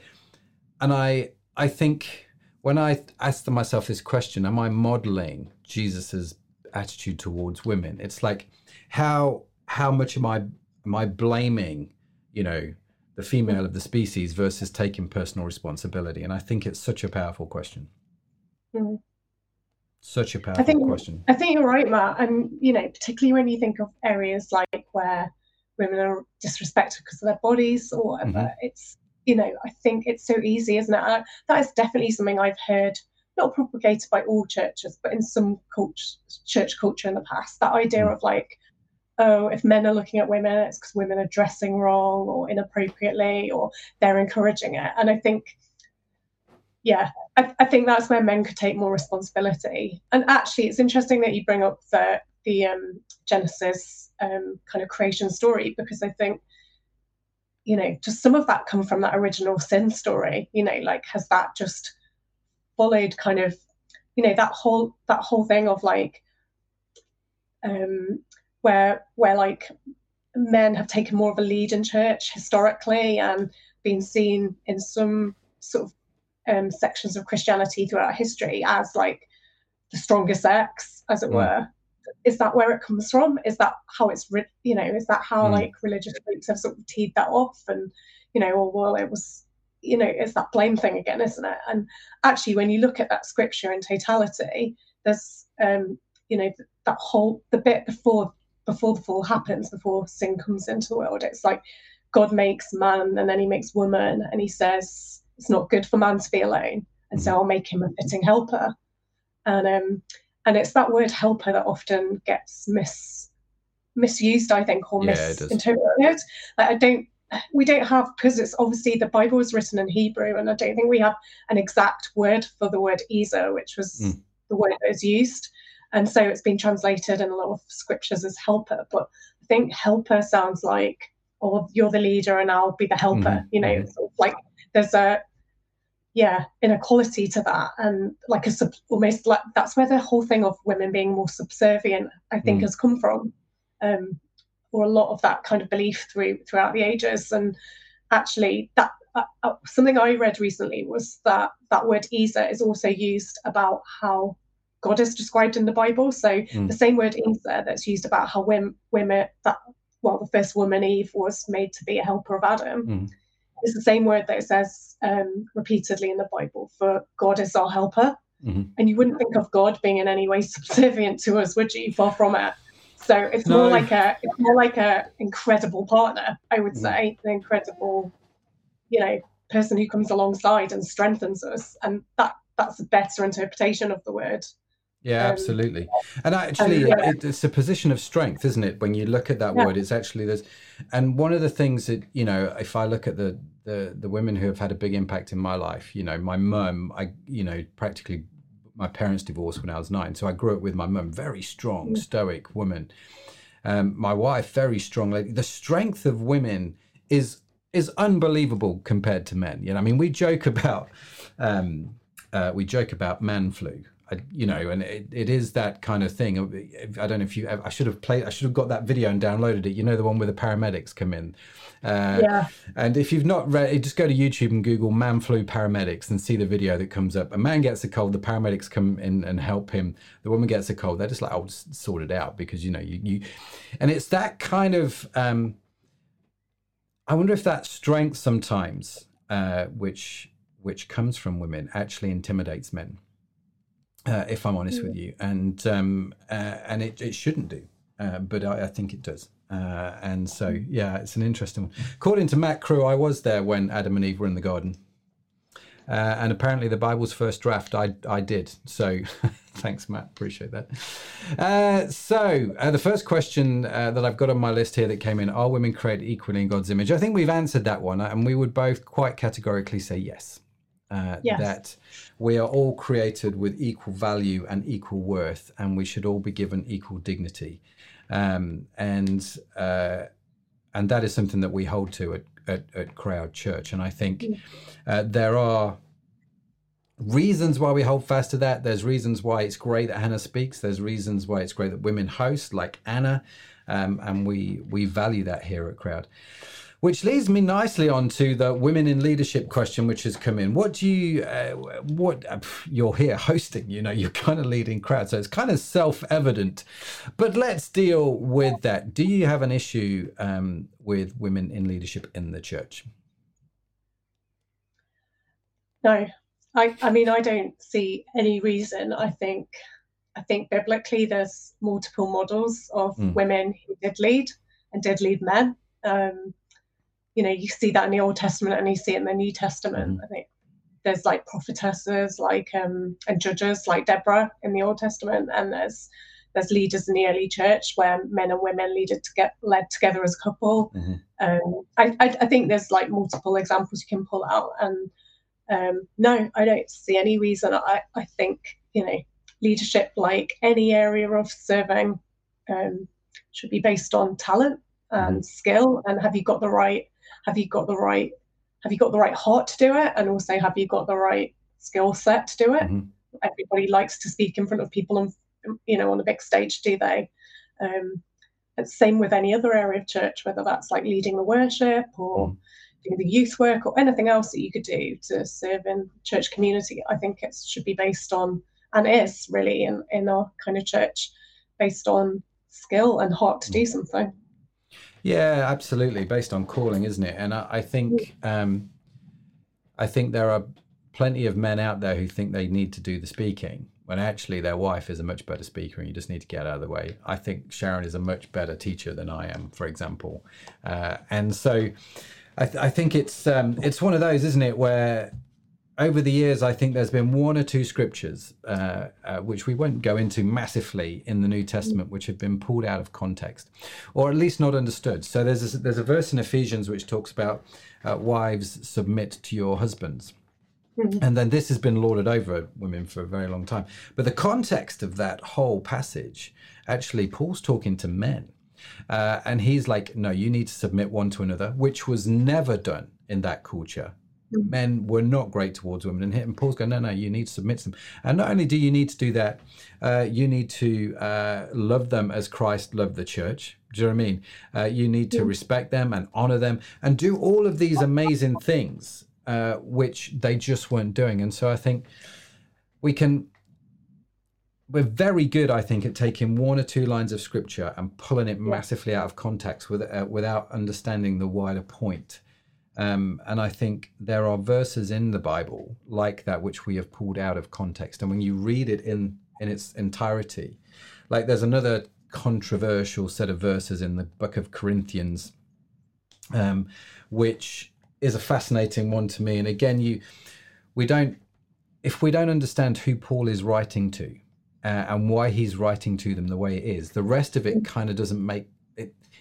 and I I think when I asked myself this question, am I modeling Jesus's attitude towards women? It's like how how much am I am I blaming, you know, the female of the species versus taking personal responsibility? And I think it's such a powerful question. Mm. Such a powerful I think, question. I think you're right, Matt. And you know, particularly when you think of areas like where women are disrespected because of their bodies or whatever, mm-hmm. it's you know, I think it's so easy, isn't it? I, that is definitely something I've heard, not propagated by all churches, but in some cult- church culture in the past. That idea mm. of like, oh, if men are looking at women, it's because women are dressing wrong or inappropriately, or they're encouraging it. And I think, yeah, I, I think that's where men could take more responsibility. And actually, it's interesting that you bring up the the um, Genesis um, kind of creation story because I think you know, does some of that come from that original sin story? You know, like has that just followed kind of, you know, that whole that whole thing of like um where where like men have taken more of a lead in church historically and been seen in some sort of um, sections of Christianity throughout history as like the stronger sex, as it mm. were is that where it comes from? Is that how it's, you know, is that how mm. like religious groups have sort of teed that off? And, you know, or well, it was, you know, it's that blame thing again, isn't it? And actually, when you look at that scripture in totality, there's, um, you know, that whole, the bit before, before the fall happens, before sin comes into the world, it's like God makes man and then he makes woman and he says, it's not good for man to be alone. And so hmm. I'll make him a fitting helper. And, um, and it's that word helper that often gets mis misused i think or yeah, misinterpreted like i don't we don't have because it's obviously the bible was written in hebrew and i don't think we have an exact word for the word ezer which was mm. the word that is used and so it's been translated in a lot of scriptures as helper but i think helper sounds like oh you're the leader and i'll be the helper mm-hmm. you know mm-hmm. sort of like there's a yeah inequality to that and like a sub, almost like that's where the whole thing of women being more subservient i think mm. has come from um or a lot of that kind of belief through throughout the ages and actually that uh, uh, something i read recently was that that word ezer is also used about how god is described in the bible so mm. the same word ezer that's used about how women, women that well the first woman eve was made to be a helper of adam mm is the same word that it says um, repeatedly in the Bible for God is our helper. Mm-hmm. And you wouldn't think of God being in any way subservient to us, would you? Far from it. So it's no. more like a it's more like a incredible partner, I would mm-hmm. say, an incredible, you know, person who comes alongside and strengthens us. And that that's a better interpretation of the word. Yeah, um, absolutely. And actually, um, yeah. it's a position of strength, isn't it? When you look at that yeah. word, it's actually there's, and one of the things that you know, if I look at the the the women who have had a big impact in my life, you know, my mum, I you know, practically my parents divorced when I was nine, so I grew up with my mum, very strong, mm. stoic woman. Um, my wife, very strong lady. The strength of women is is unbelievable compared to men. You know, I mean, we joke about um, uh, we joke about man flu I, you know, and it, it is that kind of thing. I don't know if you, I should have played, I should have got that video and downloaded it. You know, the one where the paramedics come in. Uh, yeah. And if you've not read, just go to YouTube and Google "man flu paramedics" and see the video that comes up. A man gets a cold, the paramedics come in and help him. The woman gets a cold, they're just like, "I'll oh, just sort it out," because you know, you, you, and it's that kind of. Um, I wonder if that strength sometimes, uh, which which comes from women, actually intimidates men uh, if I'm honest with mm. you, and um, uh, and it, it shouldn't do, uh, but I, I, think it does. Uh, and so, mm. yeah, it's an interesting one. According to Matt Crew, I was there when Adam and Eve were in the garden, uh, and apparently the Bible's first draft I I did. So, thanks, Matt. Appreciate that. Uh, so, the first question that I've got on my list here that came in: Are women created equally in God's image? I think we've answered that one, and we would both quite categorically say yes uh, yes. that we are all created with equal value and equal worth, and we should all be given equal dignity. Um, and uh, and that is something that we hold to at, at, at Crowd Church. And I think mm. uh, there are reasons why we hold fast to that. There's reasons why it's great that Hannah speaks. There's reasons why it's great that women host, like Anna, um, and we we value that here at Crowd. Which leads me nicely on to the women in leadership question, which has come in. What do you, uh, what, uh, you're here hosting, you know, you're kind of leading crowd. So it's kind of self evident. But let's deal with that. Do you have an issue um, with women in leadership in the church? No, I, I mean, I don't see any reason. I think, I think biblically there's multiple models of mm. women who did lead and did lead men. Um, you know, you see that in the Old Testament and you see it in the New Testament. Mm. I think there's like prophetesses like um, and judges like Deborah in the Old Testament, and there's there's leaders in the early church where men and women leaded to get led together as a couple. Mm-hmm. Um, I, I, I, think there's like multiple examples you can pull out, and um, no, I don't see any reason. I, I think you know leadership, like any area of serving, um, should be based on talent and mm-hmm. skill, and have you got the right have you got the right have you got the right heart to do it and also have you got the right skill set to do it mm-hmm. everybody likes to speak in front of people and you know on the big stage do they um it's same with any other area of church whether that's like leading the worship or mm. doing the youth work or anything else that you could do to serve in church community i think it should be based on and is really in in our kind of church based on skill and heart to do mm. something yeah, absolutely. Based on calling, isn't it? And I, I think um, I think there are plenty of men out there who think they need to do the speaking when actually their wife is a much better speaker and you just need to get out of the way. I think Sharon is a much better teacher than I am, for example. Uh, and so I, th- I think it's um, it's one of those, isn't it, where over the years, I think there's been one or two scriptures, uh, uh, which we won't go into massively in the New Testament, which have been pulled out of context, or at least not understood. So there's a, there's a verse in Ephesians which talks about uh, wives submit to your husbands. Mm-hmm. And then this has been lorded over women for a very long time. But the context of that whole passage, actually, Paul's talking to men. Uh, and he's like, no, you need to submit one to another, which was never done in that culture. Men were not great towards women. And, and Paul's going, no, no, you need to submit to them. And not only do you need to do that, uh, you need to uh, love them as Christ loved the church. Do you know what I mean? Uh, you need to respect them and honor them and do all of these amazing things, uh, which they just weren't doing. And so I think we can. We're very good, I think, at taking one or two lines of scripture and pulling it massively out of context with, uh, without understanding the wider point. Um, and I think there are verses in the Bible like that which we have pulled out of context. And when you read it in, in its entirety, like there's another controversial set of verses in the book of Corinthians, um, which is a fascinating one to me. And again, you we don't if we don't understand who Paul is writing to uh, and why he's writing to them the way it is, the rest of it kind of doesn't make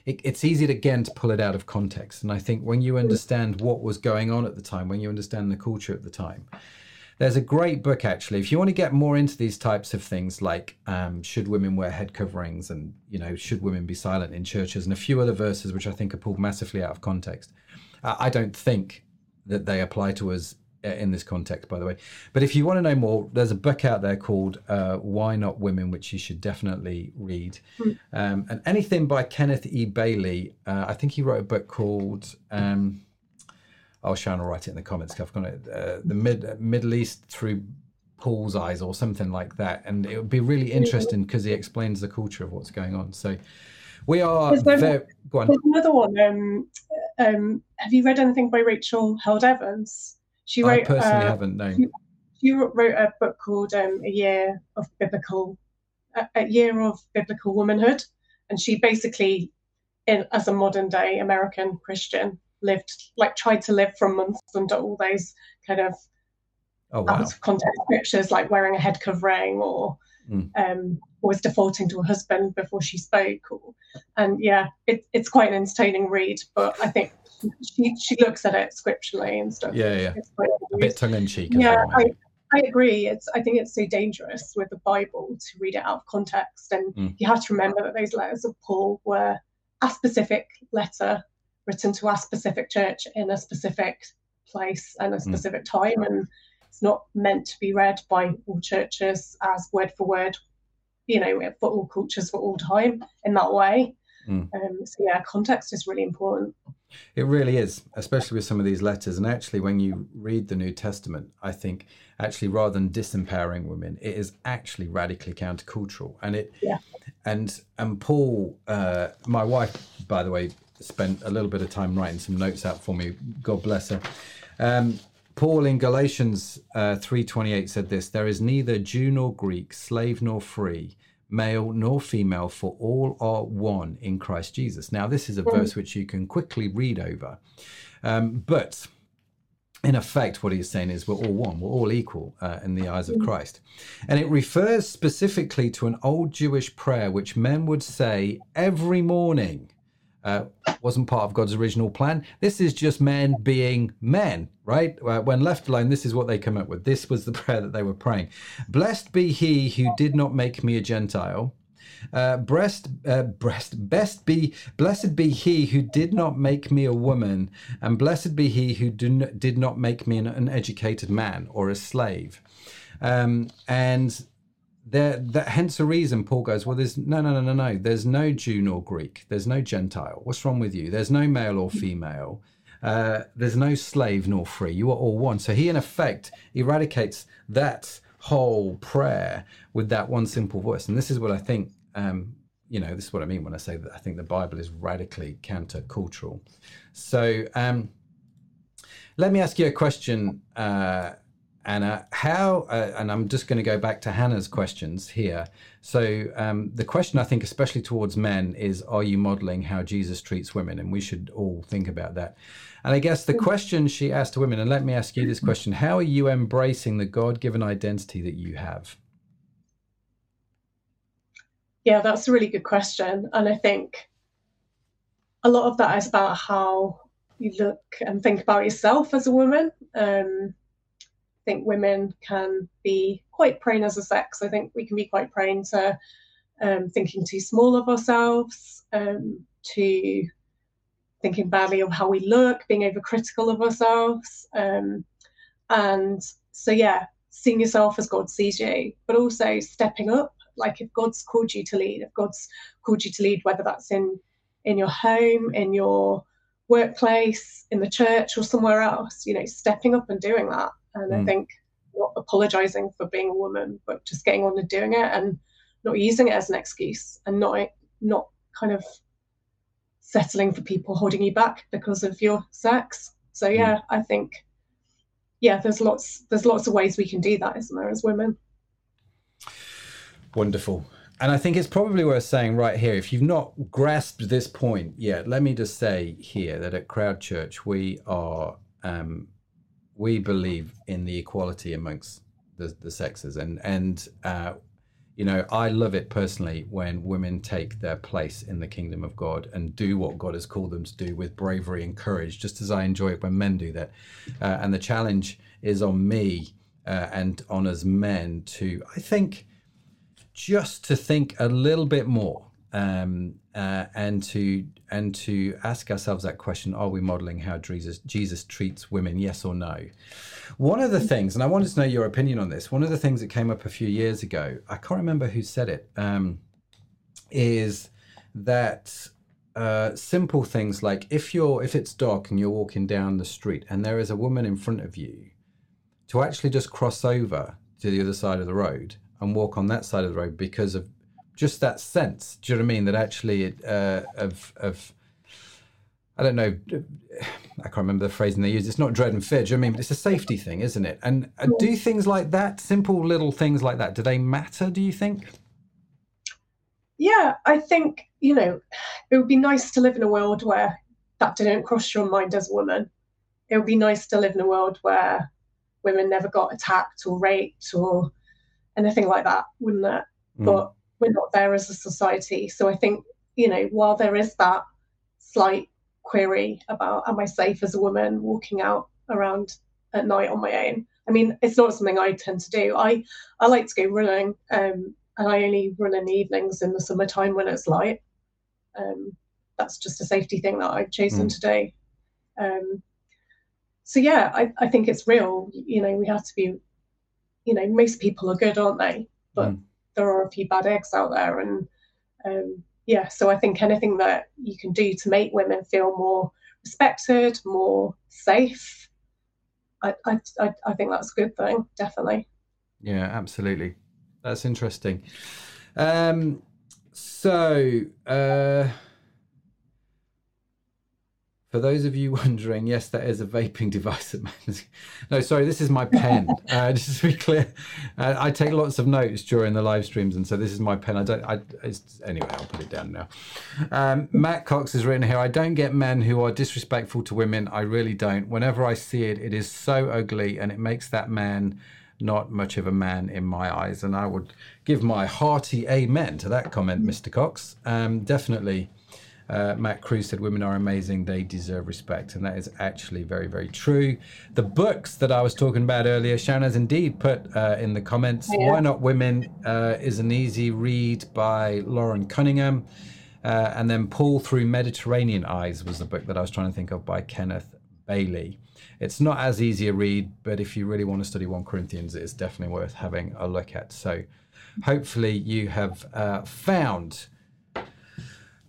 it, it's easy again to pull it out of context. And I think when you understand what was going on at the time, when you understand the culture at the time, there's a great book actually. If you want to get more into these types of things, like um, should women wear head coverings, and you know, should women be silent in churches, and a few other verses which I think are pulled massively out of context. I don't think that they apply to us in this context, by the way. But if you want to know more, there's a book out there called uh, Why Not Women, which you should definitely read. Mm. Um, and anything by Kenneth E. Bailey. Uh, I think he wrote a book called. Um, I'll Sharon will write it in the comments. Because I've got it. Uh, the Mid Middle East through Paul's eyes, or something like that. And it would be really interesting because he explains the culture of what's going on. So we are. Very, go on. There's another one. Um, um, have you read anything by Rachel Held Evans? She wrote. I personally uh, haven't. No. She, she, wrote a book called um, "A Year of Biblical," a, a, Year of Biblical Womanhood, and she basically, in, as a modern day American Christian, lived like tried to live from months under all those kind of oh, wow. out of context pictures, like wearing a head covering or mm. um, was defaulting to a husband before she spoke. Or, and yeah, it, it's quite an entertaining read, but I think she she looks at it scripturally and stuff. Yeah, yeah. a bit tongue in cheek. Yeah, well, I, I agree. It's I think it's so dangerous with the Bible to read it out of context, and mm. you have to remember that those letters of Paul were a specific letter written to a specific church in a specific place and a mm. specific mm. time, and it's not meant to be read by all churches as word for word, you know, for all cultures for all time in that way. Mm. Um, so yeah, context is really important. It really is, especially with some of these letters. And actually, when you read the New Testament, I think actually rather than disempowering women, it is actually radically countercultural. And it, yeah. and and Paul, uh, my wife, by the way, spent a little bit of time writing some notes out for me. God bless her. Um, Paul in Galatians uh, 3:28 said this, there is neither Jew nor Greek, slave nor free, male nor female, for all are one in Christ Jesus. Now, this is a Mm. verse which you can quickly read over. Um, but in effect, what he's saying is we're all one, we're all equal uh, in the eyes of Christ. And it refers specifically to an old Jewish prayer which men would say every morning. Uh, wasn't part of God's original plan. This is just men being men, right? Uh, when left alone, this is what they come up with. This was the prayer that they were praying. Blessed be he who did not make me a Gentile. Uh, breast, uh, breast, best be, blessed be he who did not make me a woman, and blessed be he who did not make me an, an educated man or a slave. Um, and there, that, hence a reason Paul goes, well, there's no, no, no, no, no. There's no Jew nor Greek. There's no Gentile. What's wrong with you? There's no male or female. Uh, there's no slave nor free. You are all one. So he, in effect, eradicates that whole prayer with that one simple voice. And this is what I think. Um, you know, this is what I mean when I say that I think the Bible is radically countercultural. So um, let me ask you a question, uh, Anna. How, uh, and I'm just going to go back to Hannah's questions here. So um, the question I think, especially towards men, is Are you modeling how Jesus treats women? And we should all think about that. And I guess the question she asked to women, and let me ask you this question How are you embracing the God given identity that you have? Yeah, that's a really good question. And I think a lot of that is about how you look and think about yourself as a woman. Um, think women can be quite prone as a sex. I think we can be quite prone to um, thinking too small of ourselves, um, to thinking badly of how we look, being overcritical of ourselves. Um, and so, yeah, seeing yourself as God sees you, but also stepping up. Like if God's called you to lead, if God's called you to lead, whether that's in in your home, in your workplace, in the church, or somewhere else, you know, stepping up and doing that. And I Mm. think not apologizing for being a woman, but just getting on and doing it and not using it as an excuse and not not kind of settling for people holding you back because of your sex. So yeah, I think yeah, there's lots there's lots of ways we can do that, isn't there, as women? Wonderful. And I think it's probably worth saying right here, if you've not grasped this point yet, let me just say here that at Crowd Church we are um, we believe in the equality amongst the, the sexes, and and uh, you know I love it personally when women take their place in the kingdom of God and do what God has called them to do with bravery and courage, just as I enjoy it when men do that. Uh, and the challenge is on me uh, and on us men to, I think just to think a little bit more um, uh, and to and to ask ourselves that question: Are we modeling how Jesus Jesus treats women? Yes or no? One of the things, and I wanted to know your opinion on this. One of the things that came up a few years ago, I can't remember who said it, um, is that uh, simple things like if you're if it's dark and you're walking down the street and there is a woman in front of you, to actually just cross over to the other side of the road and walk on that side of the road because of just that sense. Do you know what I mean? That actually, it, uh, of of I don't know, I can't remember the phrasing they use. It's not dread and fear. Do you know what I mean? But it's a safety thing, isn't it? And uh, do things like that, simple little things like that, do they matter? Do you think? Yeah, I think, you know, it would be nice to live in a world where that didn't cross your mind as a woman. It would be nice to live in a world where women never got attacked or raped or anything like that, wouldn't it? Mm. But we're not there as a society. So I think, you know, while there is that slight query about am I safe as a woman walking out around at night on my own? I mean, it's not something I tend to do. I, I like to go running, um, and I only run in the evenings in the summertime when it's light. Um, that's just a safety thing that I've chosen Mm. to do. Um, so yeah, I, I think it's real. You know, we have to be. You know, most people are good, aren't they? But Mm. There are a few bad eggs out there, and um, yeah. So I think anything that you can do to make women feel more respected, more safe, I I I, I think that's a good thing, definitely. Yeah, absolutely. That's interesting. Um, so, uh, For those of you wondering, yes, that is a vaping device. no, sorry, this is my pen. Uh, just to be clear, uh, I take lots of notes during the live streams, and so this is my pen. I don't. I anyway. I'll put it down now. Um, Matt Cox has written here. I don't get men who are disrespectful to women. I really don't. Whenever I see it, it is so ugly, and it makes that man not much of a man in my eyes. And I would give my hearty amen to that comment, Mr. Cox. Um, definitely uh, Matt Cruz said, Women are amazing, they deserve respect. And that is actually very, very true. The books that I was talking about earlier, Sharon has indeed put uh, in the comments yeah. Why Not Women uh, is an easy read by Loren Cunningham. Uh, and then Paul Through Mediterranean Eyes was the book that I was trying to think of by Kenneth Bailey. It's not as easy a read, but if you really want to study 1 Corinthians, it's definitely worth having a look at. So hopefully you have uh, found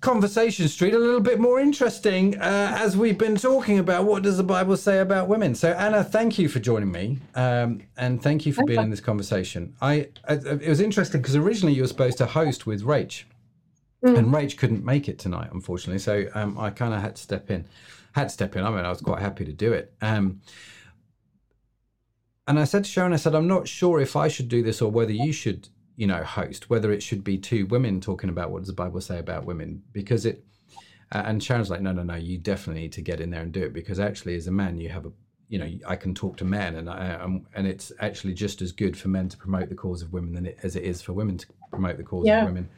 Conversation Street a little bit more interesting uh, as we've been talking about what does the Bible say about women. So Anna, thank you for joining me, um, and thank you for being in this conversation. I, I it was interesting because originally you were supposed to host with Rach, mm. and Rach couldn't make it tonight, unfortunately. So um, I kind of had to step in. Had to step in. I mean, I was quite happy to do it. Um, and I said to Sharon, I said, I'm not sure if I should do this or whether you should you know host whether it should be two women talking about what does the bible say about women because it uh, and sharon's like no no no you definitely need to get in there and do it because actually as a man you have a you know i can talk to men and I, um, and it's actually just as good for men to promote the cause of women than it, as it is for women to promote the cause yeah. of women.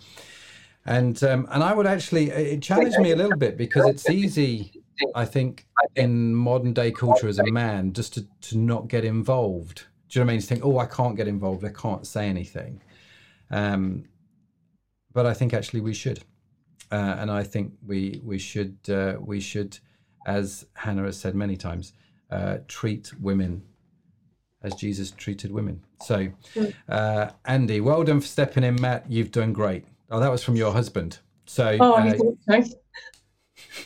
And um, and i would actually it challenged me a little bit because it's easy i think in modern day culture as a man just to, to not get involved. Do you know what i mean? To think oh i can't get involved i can't say anything um, but I think actually we should, uh, and I think we we should uh, we should, as Hannah has said many times, uh, treat women as Jesus treated women. So, uh, Andy, well done for stepping in, Matt. You've done great. Oh, that was from your husband. So, oh,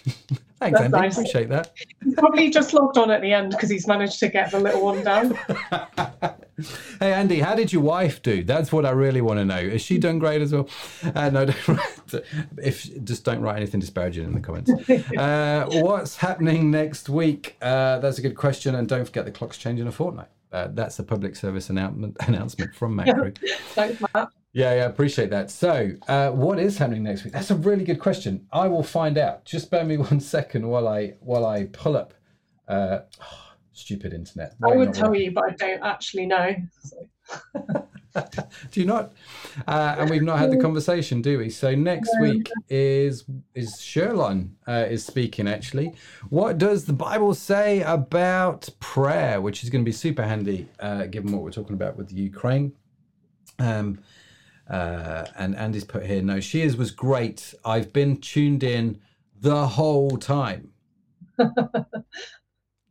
thanks. Thanks, Andy. Nice. Appreciate that. He's probably just logged on at the end because he's managed to get the little one down. hey, Andy, how did your wife do? That's what I really want to know. Is she done great as well? Uh, no, if just don't write anything disparaging in the comments. Uh, what's happening next week? Uh, that's a good question, and don't forget the clock's changing in a fortnight. Uh, that's a public service announcement announcement from Macro. Thanks, Matt. Yeah, yeah, I appreciate that. So, uh, what is happening next week? That's a really good question. I will find out. Just bear me one second while I while I pull up. Uh, oh, stupid internet. Why I would tell working? you, but I don't actually know. So. do you not? Uh, and we've not had the conversation, do we? So next week is is Sharon uh, is speaking. Actually, what does the Bible say about prayer? Which is going to be super handy, uh, given what we're talking about with Ukraine. Um, uh, and Andy's put here, no, Shears was great. I've been tuned in the whole time.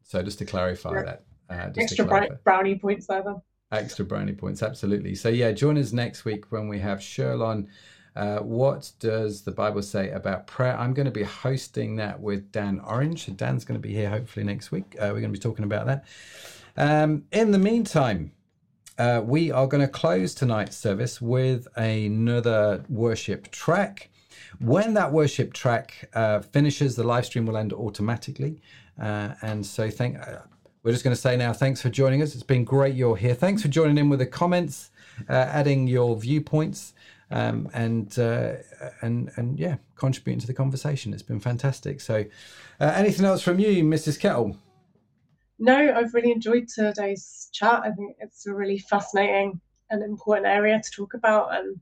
so just to clarify yeah. that. Uh, Extra clarify. brownie points there then. Extra brownie points, absolutely. So yeah, join us next week when we have Sharon. Uh, what does the Bible say about prayer? I'm going to be hosting that with Dan Orange. Dan's going to be here hopefully next week. Uh, we're going to be talking about that. Um, in the meantime, uh, we are going to close tonight's service with another worship track. When that worship track uh, finishes, the live stream will end automatically. Uh, and so, thank. Uh, we're just going to say now, thanks for joining us. It's been great you're here. Thanks for joining in with the comments, uh, adding your viewpoints, um, and uh, and and yeah, contributing to the conversation. It's been fantastic. So, anything else from you, Mrs. Kettle? No, I've really enjoyed today's chat. I think it's a really fascinating and important area to talk about. And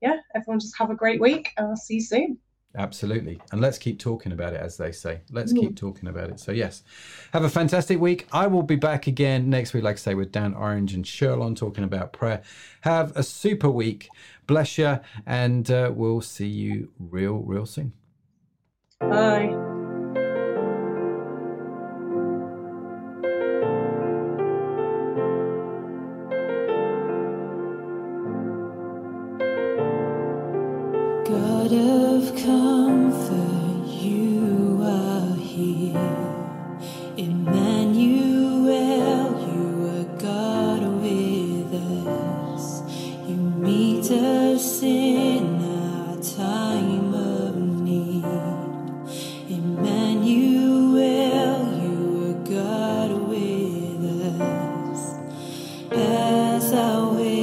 yeah, everyone just have a great week and I'll see you soon. Absolutely. And let's keep talking about it, as they say. Let's mm. keep talking about it. So, yes, have a fantastic week. I will be back again next week, like I say, with Dan Orange and Sharon talking about prayer. Have a super week. Bless you. And uh, we'll see you real, real soon. Bye. myself.